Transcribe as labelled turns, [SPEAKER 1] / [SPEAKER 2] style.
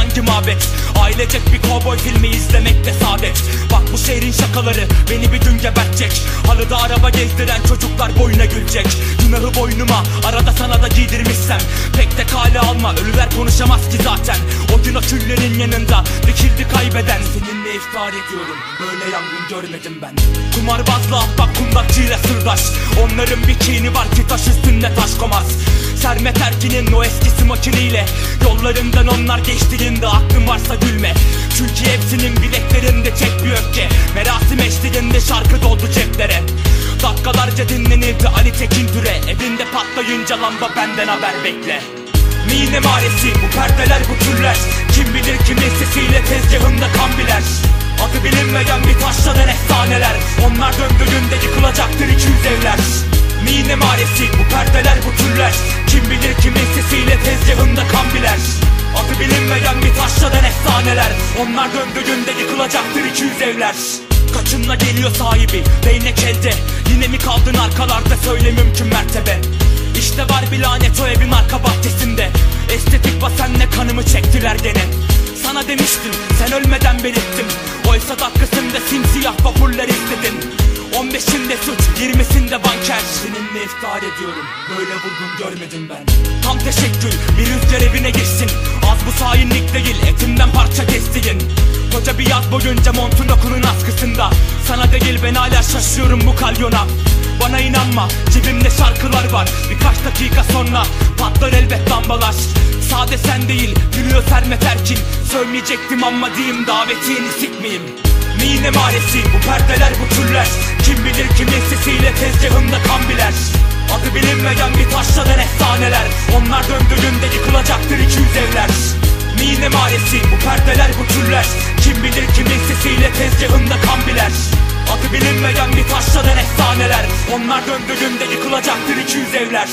[SPEAKER 1] Hangi mabet. Ailecek bir kovboy filmi izlemek de saadet. Bak bu şehrin şakaları beni bir gün gebertecek. Halıda araba gezdiren çocuklar boyuna gülecek. Günahı boynuma arada sana da giydirmişsem. Pek de kale alma ölüler konuşamaz ki zaten. O gün o küllerin yanında dikildi kaybeden. Seninle iftar ediyorum böyle yangın görmedim ben. Kumarbazla ahbap kundakçıyla sırdaş. Onların bir kini var ki taş üstünde taş komaz. Sermet Erkin'in o eskisi makiniyle Yollarından onlar geçtiğinde aklın varsa gülme. Çünkü hepsinin bileklerinde tek bir öfke. Merasim eşliğinde şarkı doldu ceplere. Dakikalarca dinlenirdi Ali Tekin Türe. Evinde patlayınca lamba benden haber bekle. Mine maresi bu perdeler bu türler. Kim bilir kimin sesiyle tezgahında kan biler. Adı bilinmeyen bir taşlanan efsaneler Onlar döndüğünde yıkılacaktır 200 evler. Mine maresi bu perdeler bu türler biler Adı bilinmeyen bir taşlanan efsaneler. Onlar döndüğünde yıkılacaktır 200 evler. Kaçınla geliyor sahibi değnek elde. Yine mi kaldın arkalarda? Söyle mümkün mertebe. İşte var bir lanet o evin arka bahçesinde. Estetik basenle kanımı çektiler gene. Sana demiştim sen ölmeden belirttim. Oysa dakikasında simsiyah vapurlar istedin 15'inde suç 20'sinde banker. Seninle iftar ediyorum böyle vurgun görmedim ben. Tam teşekkür bir rüzgar evine girsin. Az bu hainlik değil etimden parça kestiğin. Koca bir yaz boyunca montun okulun askısında. Sana değil ben hala şaşıyorum bu kalyona. Bana inanma cebimde şarkılar var. Birkaç dakika sonra patlar elbet lambalar. Sade sen değil gülüyor Sermet Erkin Sövmeyecektim ama diyeyim davetini sikmeyeyim Mine maresi bu perdeler bu türler Kim bilir kimin sesiyle tezgahında kan biler. Adı bilinmeyen bir taşlanan efsaneler. Onlar döndüğünde yıkılacaktır 200 evler. Mine maresi bu perdeler bu türler Kim bilir kimin sesiyle tezgahında kan biler. Adı bilinmeyen bir taşlanan efsaneler. Onlar döndüğünde yıkılacaktır 200 evler